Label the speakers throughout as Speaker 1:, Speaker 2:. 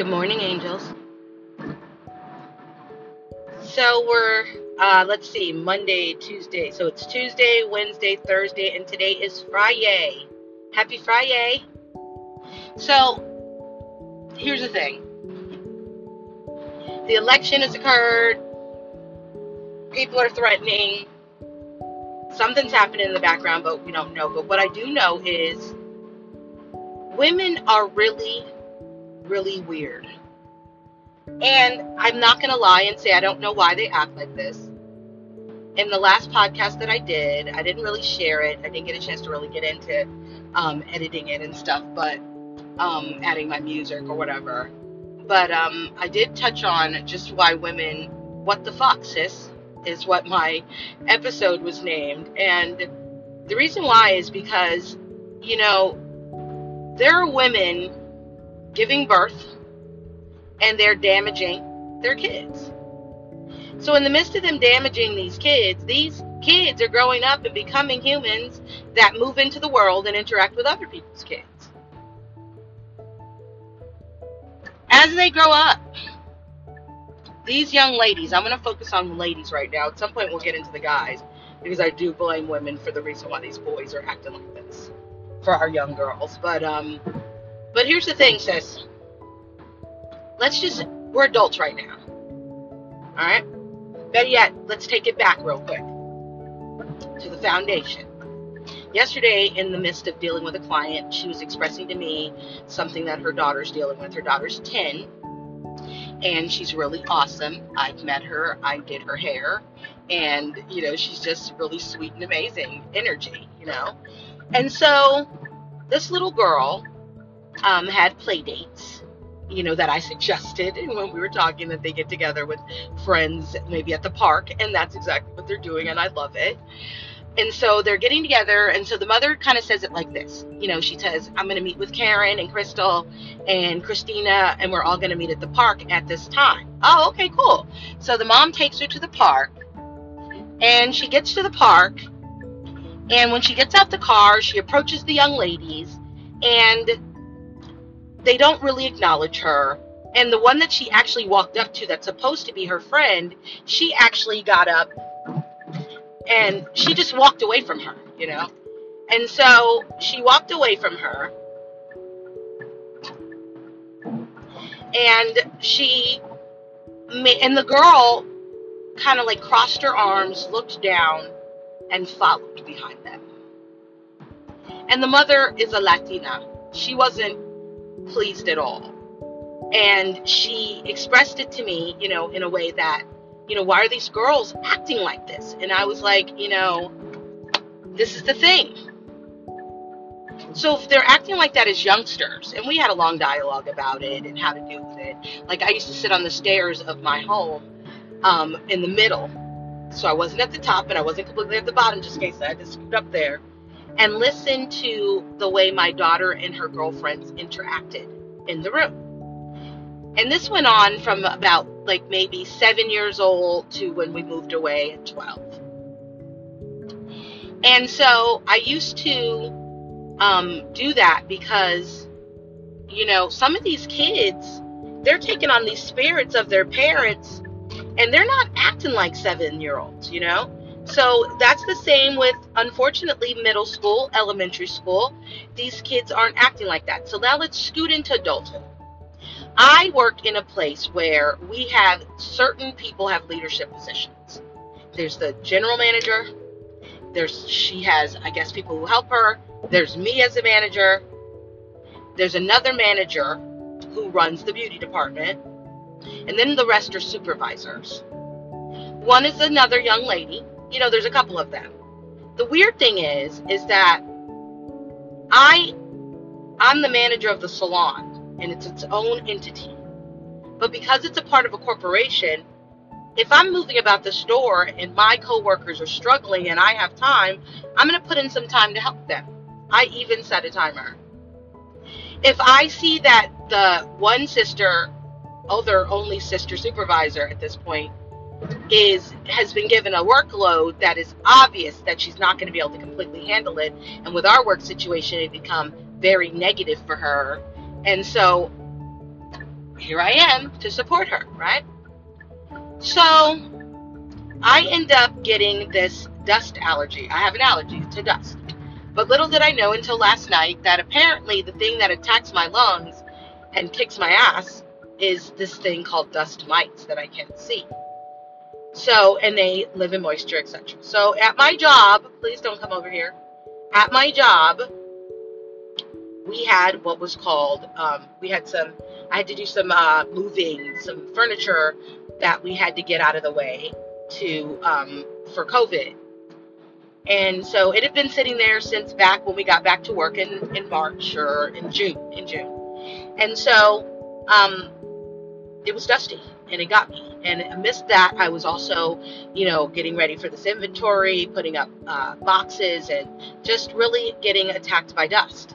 Speaker 1: Good morning, angels. So we're, uh, let's see, Monday, Tuesday. So it's Tuesday, Wednesday, Thursday, and today is Friday. Happy Friday. So here's the thing the election has occurred, people are threatening, something's happening in the background, but we don't know. But what I do know is women are really, really weird. And I'm not going to lie and say I don't know why they act like this. In the last podcast that I did, I didn't really share it. I didn't get a chance to really get into um, editing it and stuff, but um, adding my music or whatever. But um, I did touch on just why women, what the fuck, sis, is what my episode was named. And the reason why is because, you know, there are women giving birth and they're damaging their kids. So, in the midst of them damaging these kids, these kids are growing up and becoming humans that move into the world and interact with other people's kids. As they grow up, these young ladies, I'm going to focus on the ladies right now. At some point, we'll get into the guys because I do blame women for the reason why these boys are acting like this for our young girls. But um, but here's the thing, sis let's just, we're adults right now. All right? Better yet, let's take it back real quick to the foundation. Yesterday, in the midst of dealing with a client, she was expressing to me something that her daughter's dealing with. Her daughter's 10, and she's really awesome. I've met her, I did her hair, and, you know, she's just really sweet and amazing energy, you know? And so, this little girl um, had play dates you know, that I suggested when we were talking that they get together with friends, maybe at the park, and that's exactly what they're doing, and I love it. And so they're getting together, and so the mother kind of says it like this. You know, she says, I'm going to meet with Karen and Crystal and Christina, and we're all going to meet at the park at this time. Oh, okay, cool. So the mom takes her to the park, and she gets to the park, and when she gets out the car, she approaches the young ladies, and they don't really acknowledge her. And the one that she actually walked up to, that's supposed to be her friend, she actually got up and she just walked away from her, you know? And so she walked away from her. And she, and the girl kind of like crossed her arms, looked down, and followed behind them. And the mother is a Latina. She wasn't pleased at all. And she expressed it to me, you know, in a way that, you know, why are these girls acting like this? And I was like, you know, this is the thing. So if they're acting like that as youngsters, and we had a long dialogue about it and how to deal with it. Like I used to sit on the stairs of my home um, in the middle. So I wasn't at the top and I wasn't completely at the bottom, just in case I had to scoot up there and listen to the way my daughter and her girlfriends interacted in the room. And this went on from about like maybe seven years old to when we moved away at 12. And so I used to um, do that because, you know, some of these kids, they're taking on these spirits of their parents and they're not acting like seven year olds, you know? So that's the same with, unfortunately, middle school, elementary school. These kids aren't acting like that. So now let's scoot into adulthood. I work in a place where we have certain people have leadership positions. There's the general manager. There's she has, I guess, people who help her. There's me as a manager. There's another manager who runs the beauty department. And then the rest are supervisors. One is another young lady you know, there's a couple of them. The weird thing is, is that I, I'm the manager of the salon, and it's its own entity. But because it's a part of a corporation, if I'm moving about the store and my coworkers are struggling and I have time, I'm going to put in some time to help them. I even set a timer. If I see that the one sister, other only sister supervisor at this point, is has been given a workload that is obvious that she's not going to be able to completely handle it and with our work situation it become very negative for her and so here I am to support her, right? So I end up getting this dust allergy. I have an allergy to dust. But little did I know until last night that apparently the thing that attacks my lungs and kicks my ass is this thing called dust mites that I can't see. So, and they live in moisture, etc. So, at my job, please don't come over here. At my job, we had what was called, um, we had some, I had to do some uh, moving, some furniture that we had to get out of the way to, um, for COVID. And so it had been sitting there since back when we got back to work in, in March or in June, in June. And so, um, it was dusty and it got me. And amidst that, I was also, you know, getting ready for this inventory, putting up uh, boxes, and just really getting attacked by dust.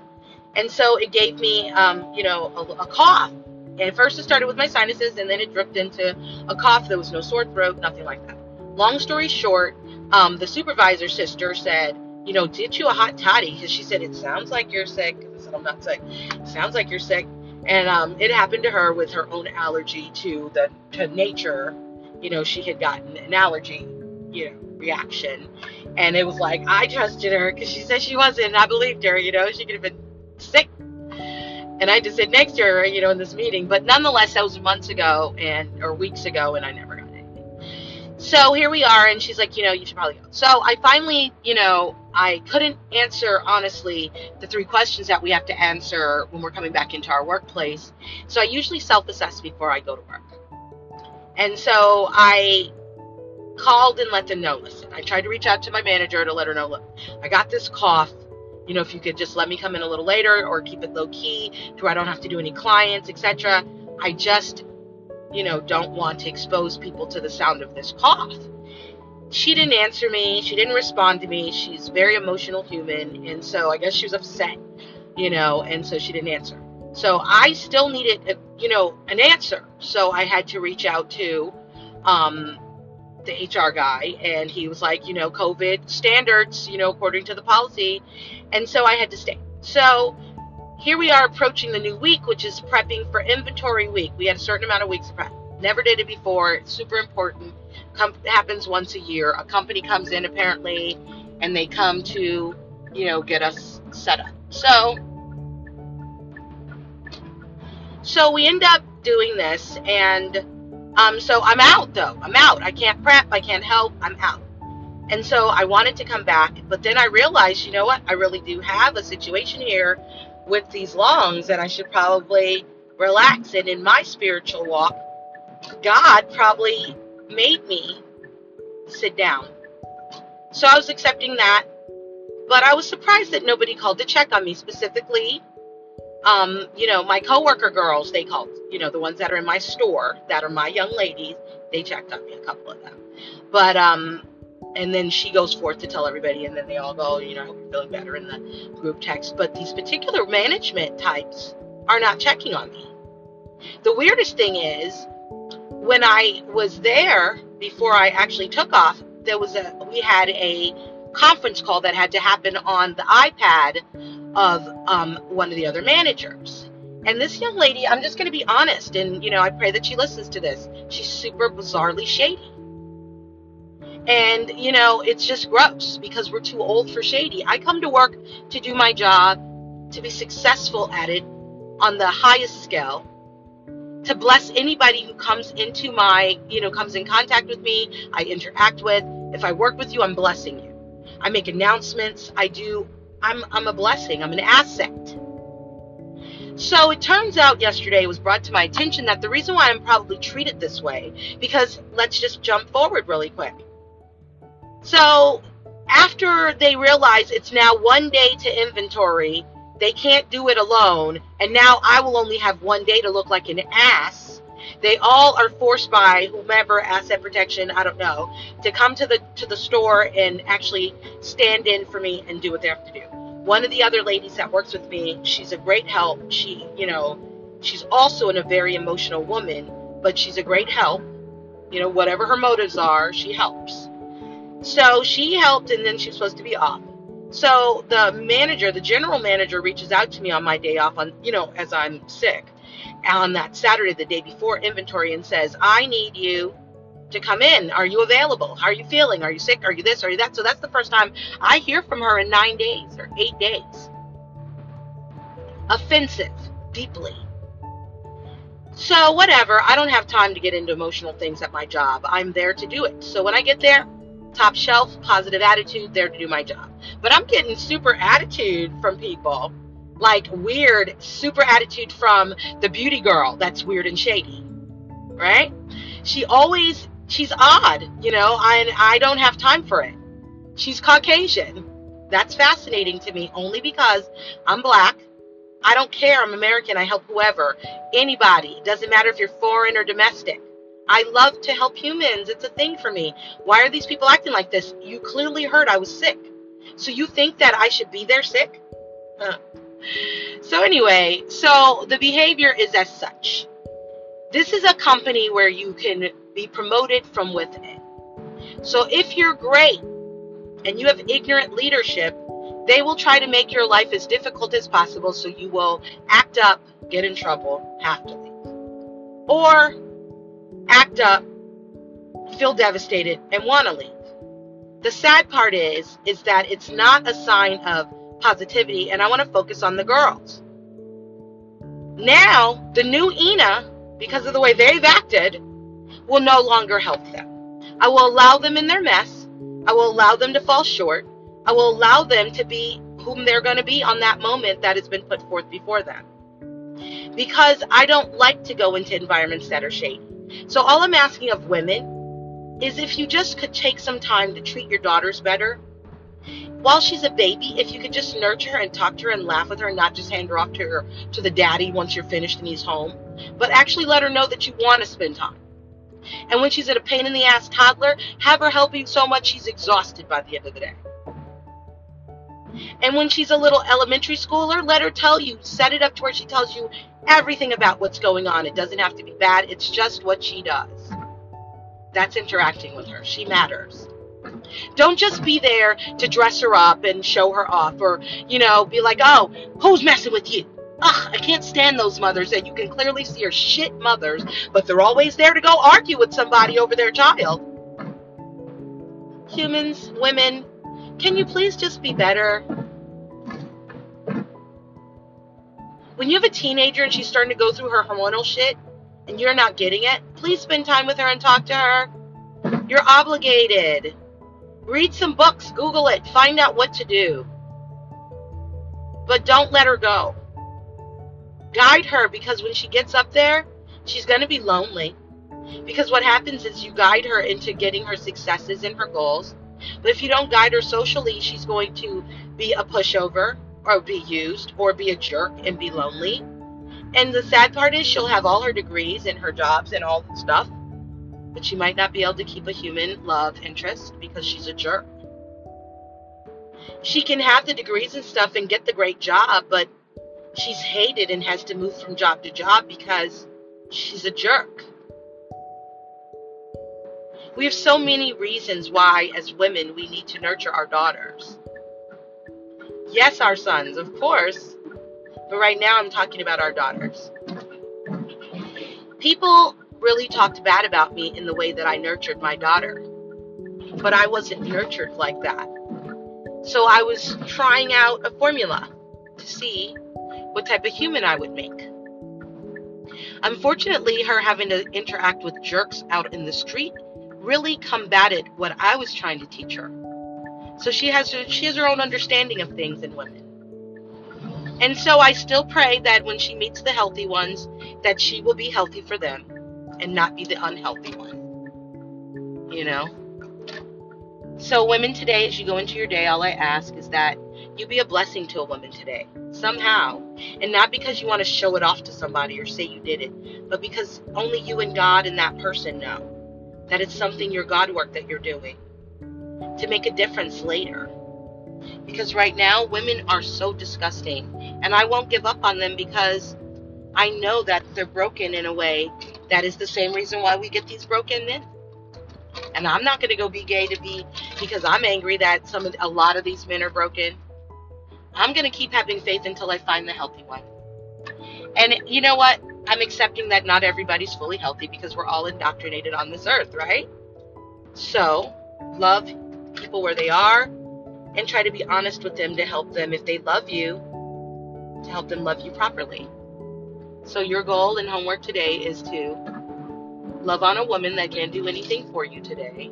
Speaker 1: And so it gave me, um, you know, a, a cough. And at first it started with my sinuses, and then it dripped into a cough. There was no sore throat, nothing like that. Long story short, um, the supervisor sister said, you know, did you a hot toddy? Because she said, it sounds like you're sick. I said, I'm not sick. sounds like you're sick and um, it happened to her with her own allergy to the to nature. You know, she had gotten an allergy, you know, reaction, and it was like I trusted her because she said she wasn't. And I believed her. You know, she could have been sick, and I just said next to her, you know, in this meeting. But nonetheless, that was months ago and or weeks ago, and I never got anything. so here we are, and she's like, you know, you should probably go. So I finally, you know, I couldn't answer honestly the three questions that we have to answer when we're coming back into our workplace. So I usually self assess before I go to work. And so I called and let them know listen, I tried to reach out to my manager to let her know, look, I got this cough. You know, if you could just let me come in a little later or keep it low key to where I don't have to do any clients, etc. I just you know, don't want to expose people to the sound of this cough. She didn't answer me. She didn't respond to me. She's very emotional human. And so I guess she was upset, you know, and so she didn't answer. So I still needed, a, you know, an answer. So I had to reach out to um, the HR guy, and he was like, you know, COVID standards, you know, according to the policy. And so I had to stay. So here we are approaching the new week, which is prepping for inventory week. We had a certain amount of weeks of prep. Never did it before. It's super important. Com- happens once a year. A company comes in apparently, and they come to, you know, get us set up. So, so we end up doing this, and um, so I'm out though. I'm out. I can't prep. I can't help. I'm out. And so I wanted to come back, but then I realized, you know what? I really do have a situation here with these lungs and I should probably relax. And in my spiritual walk, God probably made me sit down. So I was accepting that. But I was surprised that nobody called to check on me specifically. Um, you know, my coworker girls, they called, you know, the ones that are in my store, that are my young ladies, they checked on me, a couple of them. But um, and then she goes forth to tell everybody and then they all go you know i hope you're feeling better in the group text but these particular management types are not checking on me the weirdest thing is when i was there before i actually took off there was a we had a conference call that had to happen on the ipad of um, one of the other managers. And this young lady i'm just going to be honest and you know i pray that she listens to this. She's super bizarrely shady. And, you know, it's just gross because we're too old for shady. I come to work to do my job, to be successful at it on the highest scale, to bless anybody who comes into my, you know, comes in contact with me, I interact with. If I work with you, I'm blessing you. I make announcements. I do, I'm, I'm a blessing, I'm an asset. So it turns out yesterday it was brought to my attention that the reason why I'm probably treated this way, because let's just jump forward really quick. So after they realize it's now one day to inventory, they can't do it alone, and now I will only have one day to look like an ass. They all are forced by whomever asset protection, I don't know, to come to the to the store and actually stand in for me and do what they have to do. One of the other ladies that works with me, she's a great help. She, you know, she's also a very emotional woman, but she's a great help. You know, whatever her motives are, she helps. So she helped, and then she was supposed to be off. So the manager, the general manager, reaches out to me on my day off, on you know, as I'm sick, on that Saturday, the day before inventory, and says, I need you to come in. Are you available? How are you feeling? Are you sick? Are you this? Are you that? So that's the first time I hear from her in nine days or eight days. Offensive, deeply. So, whatever. I don't have time to get into emotional things at my job. I'm there to do it. So, when I get there, top shelf, positive attitude, there to do my job. But I'm getting super attitude from people. Like weird, super attitude from the beauty girl that's weird and shady. Right? She always, she's odd, you know, and I don't have time for it. She's Caucasian. That's fascinating to me only because I'm black. I don't care. I'm American. I help whoever, anybody. Doesn't matter if you're foreign or domestic. I love to help humans. It's a thing for me. Why are these people acting like this? You clearly heard I was sick. So you think that I should be there sick? So, anyway, so the behavior is as such. This is a company where you can be promoted from within. So, if you're great and you have ignorant leadership, they will try to make your life as difficult as possible so you will act up, get in trouble, have to leave. Or act up, feel devastated, and want to leave. The sad part is, is that it's not a sign of positivity, and I want to focus on the girls. Now, the new Ina, because of the way they've acted, will no longer help them. I will allow them in their mess. I will allow them to fall short. I will allow them to be whom they're going to be on that moment that has been put forth before them. Because I don't like to go into environments that are shady. So, all I'm asking of women is if you just could take some time to treat your daughters better. While she's a baby, if you could just nurture her and talk to her and laugh with her and not just hand her off to her to the daddy once you're finished and he's home, but actually let her know that you want to spend time. And when she's at a pain in the ass toddler, have her help you so much she's exhausted by the end of the day. And when she's a little elementary schooler, let her tell you, set it up to where she tells you everything about what's going on. It doesn't have to be bad, it's just what she does. That's interacting with her. She matters. Don't just be there to dress her up and show her off or, you know, be like, oh, who's messing with you? Ugh, I can't stand those mothers that you can clearly see are shit mothers, but they're always there to go argue with somebody over their child. Humans, women, can you please just be better? When you have a teenager and she's starting to go through her hormonal shit and you're not getting it, please spend time with her and talk to her. You're obligated. Read some books, Google it, find out what to do. But don't let her go. Guide her because when she gets up there, she's going to be lonely. Because what happens is you guide her into getting her successes and her goals. But if you don't guide her socially, she's going to be a pushover or be used or be a jerk and be lonely. And the sad part is she'll have all her degrees and her jobs and all the stuff, but she might not be able to keep a human love interest because she's a jerk. She can have the degrees and stuff and get the great job, but she's hated and has to move from job to job because she's a jerk. We have so many reasons why, as women, we need to nurture our daughters. Yes, our sons, of course, but right now I'm talking about our daughters. People really talked bad about me in the way that I nurtured my daughter, but I wasn't nurtured like that. So I was trying out a formula to see what type of human I would make. Unfortunately, her having to interact with jerks out in the street really combated what I was trying to teach her. So she has her, she has her own understanding of things in women. And so I still pray that when she meets the healthy ones, that she will be healthy for them and not be the unhealthy one. You know? So, women today, as you go into your day, all I ask is that you be a blessing to a woman today, somehow. And not because you want to show it off to somebody or say you did it, but because only you and God and that person know that it's something your God work that you're doing to make a difference later. Because right now, women are so disgusting. And I won't give up on them because I know that they're broken in a way that is the same reason why we get these broken men. And I'm not going to go be gay to be because I'm angry that some of, a lot of these men are broken. I'm going to keep having faith until I find the healthy one. And you know what? I'm accepting that not everybody's fully healthy because we're all indoctrinated on this earth, right? So, love people where they are and try to be honest with them to help them if they love you, to help them love you properly. So, your goal and homework today is to love on a woman that can't do anything for you today,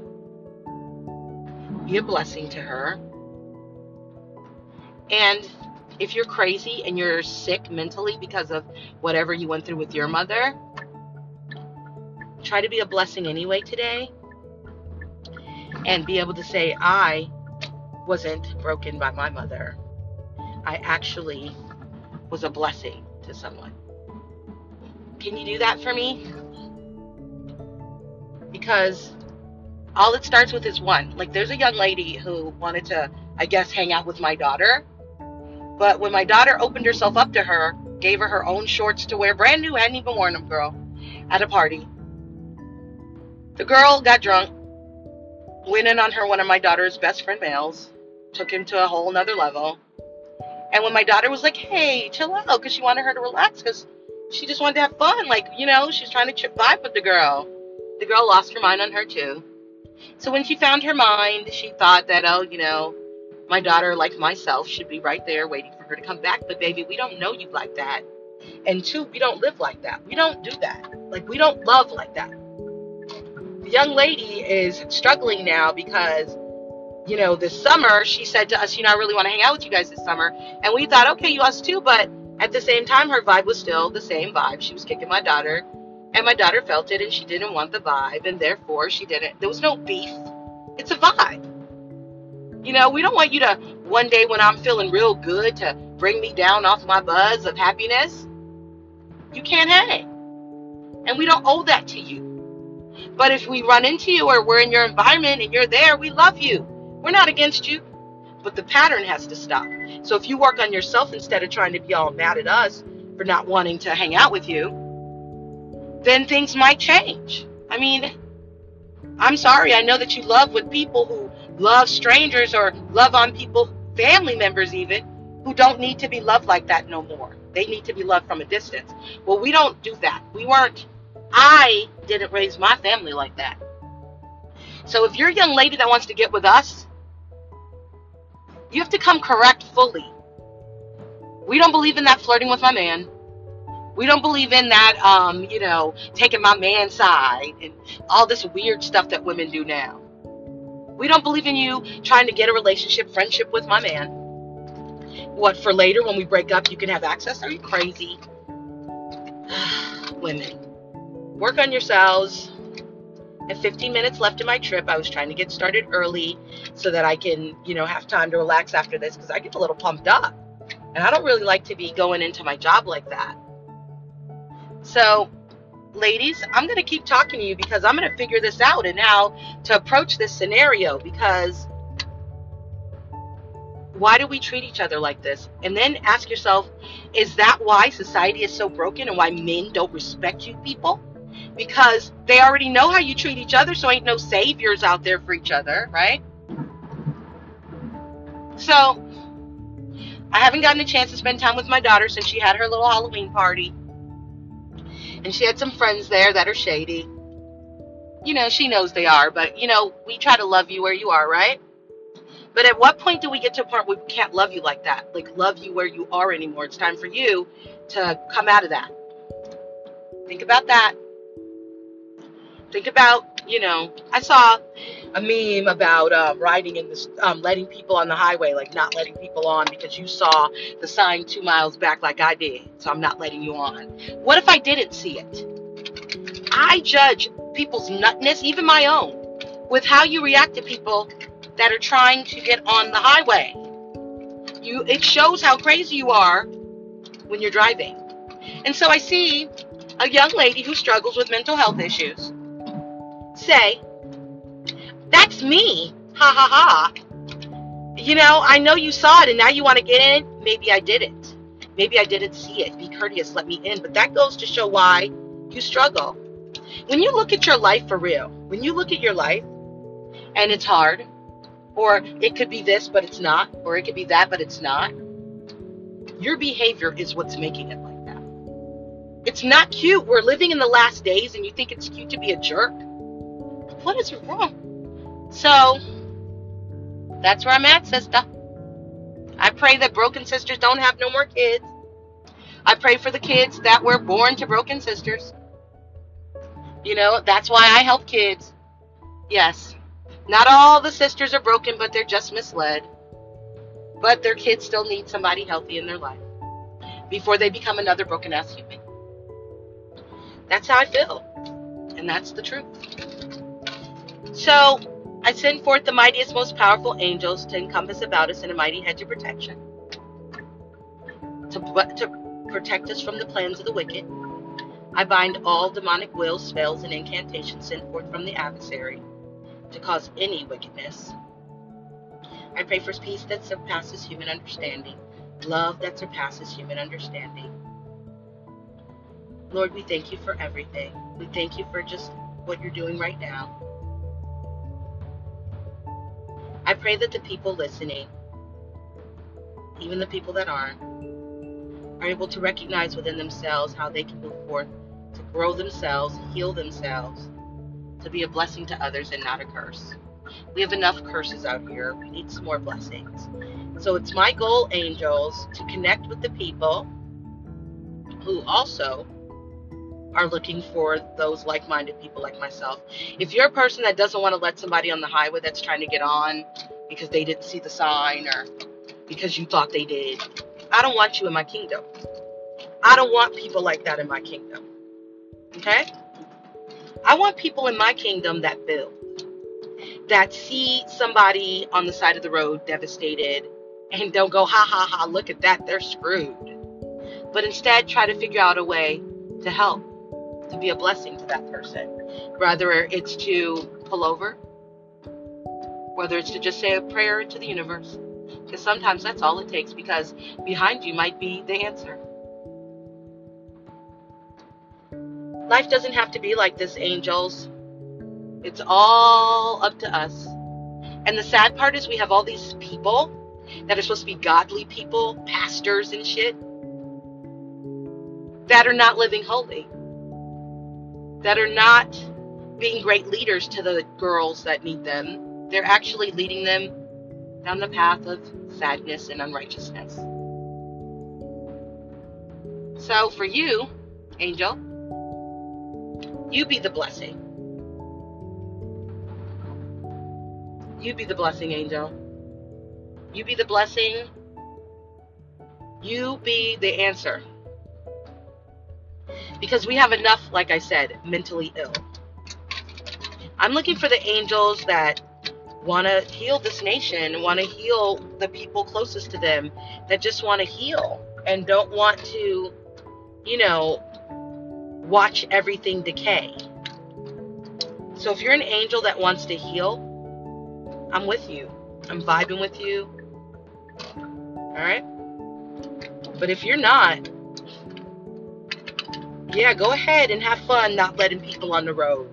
Speaker 1: be a blessing to her, and if you're crazy and you're sick mentally because of whatever you went through with your mother, try to be a blessing anyway today and be able to say, I wasn't broken by my mother. I actually was a blessing to someone. Can you do that for me? Because all it starts with is one. Like, there's a young lady who wanted to, I guess, hang out with my daughter but when my daughter opened herself up to her, gave her her own shorts to wear, brand new, hadn't even worn them, girl, at a party. The girl got drunk, went in on her, one of my daughter's best friend males, took him to a whole nother level. And when my daughter was like, hey, chill out, because she wanted her to relax, because she just wanted to have fun. Like, you know, she's trying to chip vibe with the girl. The girl lost her mind on her, too. So when she found her mind, she thought that, oh, you know, my daughter, like myself, should be right there waiting for her to come back. But baby, we don't know you like that. And two, we don't live like that. We don't do that. Like we don't love like that. The young lady is struggling now because, you know, this summer she said to us, you know, I really want to hang out with you guys this summer. And we thought, okay, you us too, but at the same time her vibe was still the same vibe. She was kicking my daughter. And my daughter felt it and she didn't want the vibe and therefore she didn't there was no beef. It's a vibe. You know, we don't want you to one day when I'm feeling real good to bring me down off my buzz of happiness. You can't hang. And we don't owe that to you. But if we run into you or we're in your environment and you're there, we love you. We're not against you. But the pattern has to stop. So if you work on yourself instead of trying to be all mad at us for not wanting to hang out with you, then things might change. I mean, I'm sorry. I know that you love with people who love strangers or love on people, family members even, who don't need to be loved like that no more. They need to be loved from a distance. Well, we don't do that. We weren't, I didn't raise my family like that. So if you're a young lady that wants to get with us, you have to come correct fully. We don't believe in that flirting with my man. We don't believe in that, um, you know, taking my man's side and all this weird stuff that women do now. We don't believe in you trying to get a relationship, friendship with my man. What, for later when we break up, you can have access? Are you crazy? Women. Work on yourselves. I have 15 minutes left in my trip. I was trying to get started early so that I can, you know, have time to relax after this because I get a little pumped up. And I don't really like to be going into my job like that. So ladies, I'm going to keep talking to you because I'm going to figure this out and how to approach this scenario because why do we treat each other like this? And then ask yourself, is that why society is so broken and why men don't respect you people? Because they already know how you treat each other, so ain't no saviors out there for each other, right? So, I haven't gotten a chance to spend time with my daughter since she had her little Halloween party and she had some friends there that are shady. You know, she knows they are, but you know, we try to love you where you are, right? But at what point do we get to a point where we can't love you like that? Like love you where you are anymore. It's time for you to come out of that. Think about that. Think about, you know, I saw a meme about um, riding in this, um, letting people on the highway, like not letting people on because you saw the sign two miles back like I did. So I'm not letting you on. What if I didn't see it? I judge people's nutness, even my own, with how you react to people that are trying to get on the highway. You, it shows how crazy you are when you're driving. And so I see a young lady who struggles with mental health issues say, That's me. Ha ha ha. You know, I know you saw it and now you want to get in. Maybe I didn't. Maybe I didn't see it. Be courteous, let me in. But that goes to show why you struggle. When you look at your life for real, when you look at your life and it's hard, or it could be this, but it's not, or it could be that, but it's not, your behavior is what's making it like that. It's not cute. We're living in the last days and you think it's cute to be a jerk? What is wrong? So, that's where I'm at, sister. I pray that broken sisters don't have no more kids. I pray for the kids that were born to broken sisters. You know, that's why I help kids. Yes. Not all the sisters are broken, but they're just misled. But their kids still need somebody healthy in their life before they become another broken ass human. That's how I feel. And that's the truth. So, I send forth the mightiest, most powerful angels to encompass about us in a mighty hedge of protection, to, to protect us from the plans of the wicked. I bind all demonic wills, spells, and incantations sent forth from the adversary to cause any wickedness. I pray for peace that surpasses human understanding, love that surpasses human understanding. Lord, we thank you for everything. We thank you for just what you're doing right now. I pray that the people listening, even the people that aren't, are able to recognize within themselves how they can move forth to grow themselves, heal themselves, to be a blessing to others and not a curse. We have enough curses out here. We need some more blessings. So it's my goal, angels, to connect with the people who also are looking for those like minded people like myself. If you're a person that doesn't want to let somebody on the highway that's trying to get on because they didn't see the sign or because you thought they did, I don't want you in my kingdom. I don't want people like that in my kingdom. Okay? I want people in my kingdom that build, that see somebody on the side of the road devastated and don't go, ha ha ha, look at that, they're screwed. But instead try to figure out a way to help to be a blessing to that person. Rather, it's to pull over, whether it's to just say a prayer to the universe. Because sometimes that's all it takes, because behind you might be the answer. Life doesn't have to be like this, angels. It's all up to us. And the sad part is, we have all these people that are supposed to be godly people, pastors and shit, that are not living holy that are not being great leaders to the girls that need them. They're actually leading them down the path of sadness and unrighteousness. So for you, angel, you be the blessing. You be the blessing, angel. You be the blessing. You be the answer because we have enough, like I said, mentally ill. I'm looking for the angels that want to heal this nation, want to heal the people closest to them, that just want to heal and don't want to, you know, watch everything decay. So if you're an angel that wants to heal, I'm with you. I'm vibing with you. All right? But if you're not, yeah, go ahead and have fun not letting people on the road.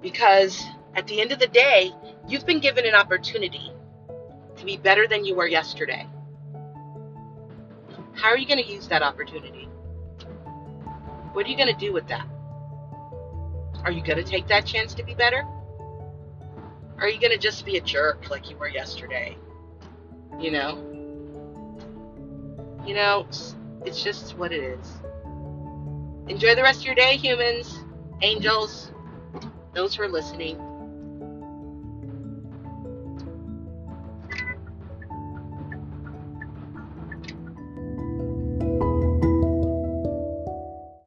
Speaker 1: Because at the end of the day, you've been given an opportunity to be better than you were yesterday. How are you going to use that opportunity? What are you going to do with that? Are you going to take that chance to be better? Are you going to just be a jerk like you were yesterday? You know? You know, it's just what it is. Enjoy the rest of your day, humans, angels, those who are listening.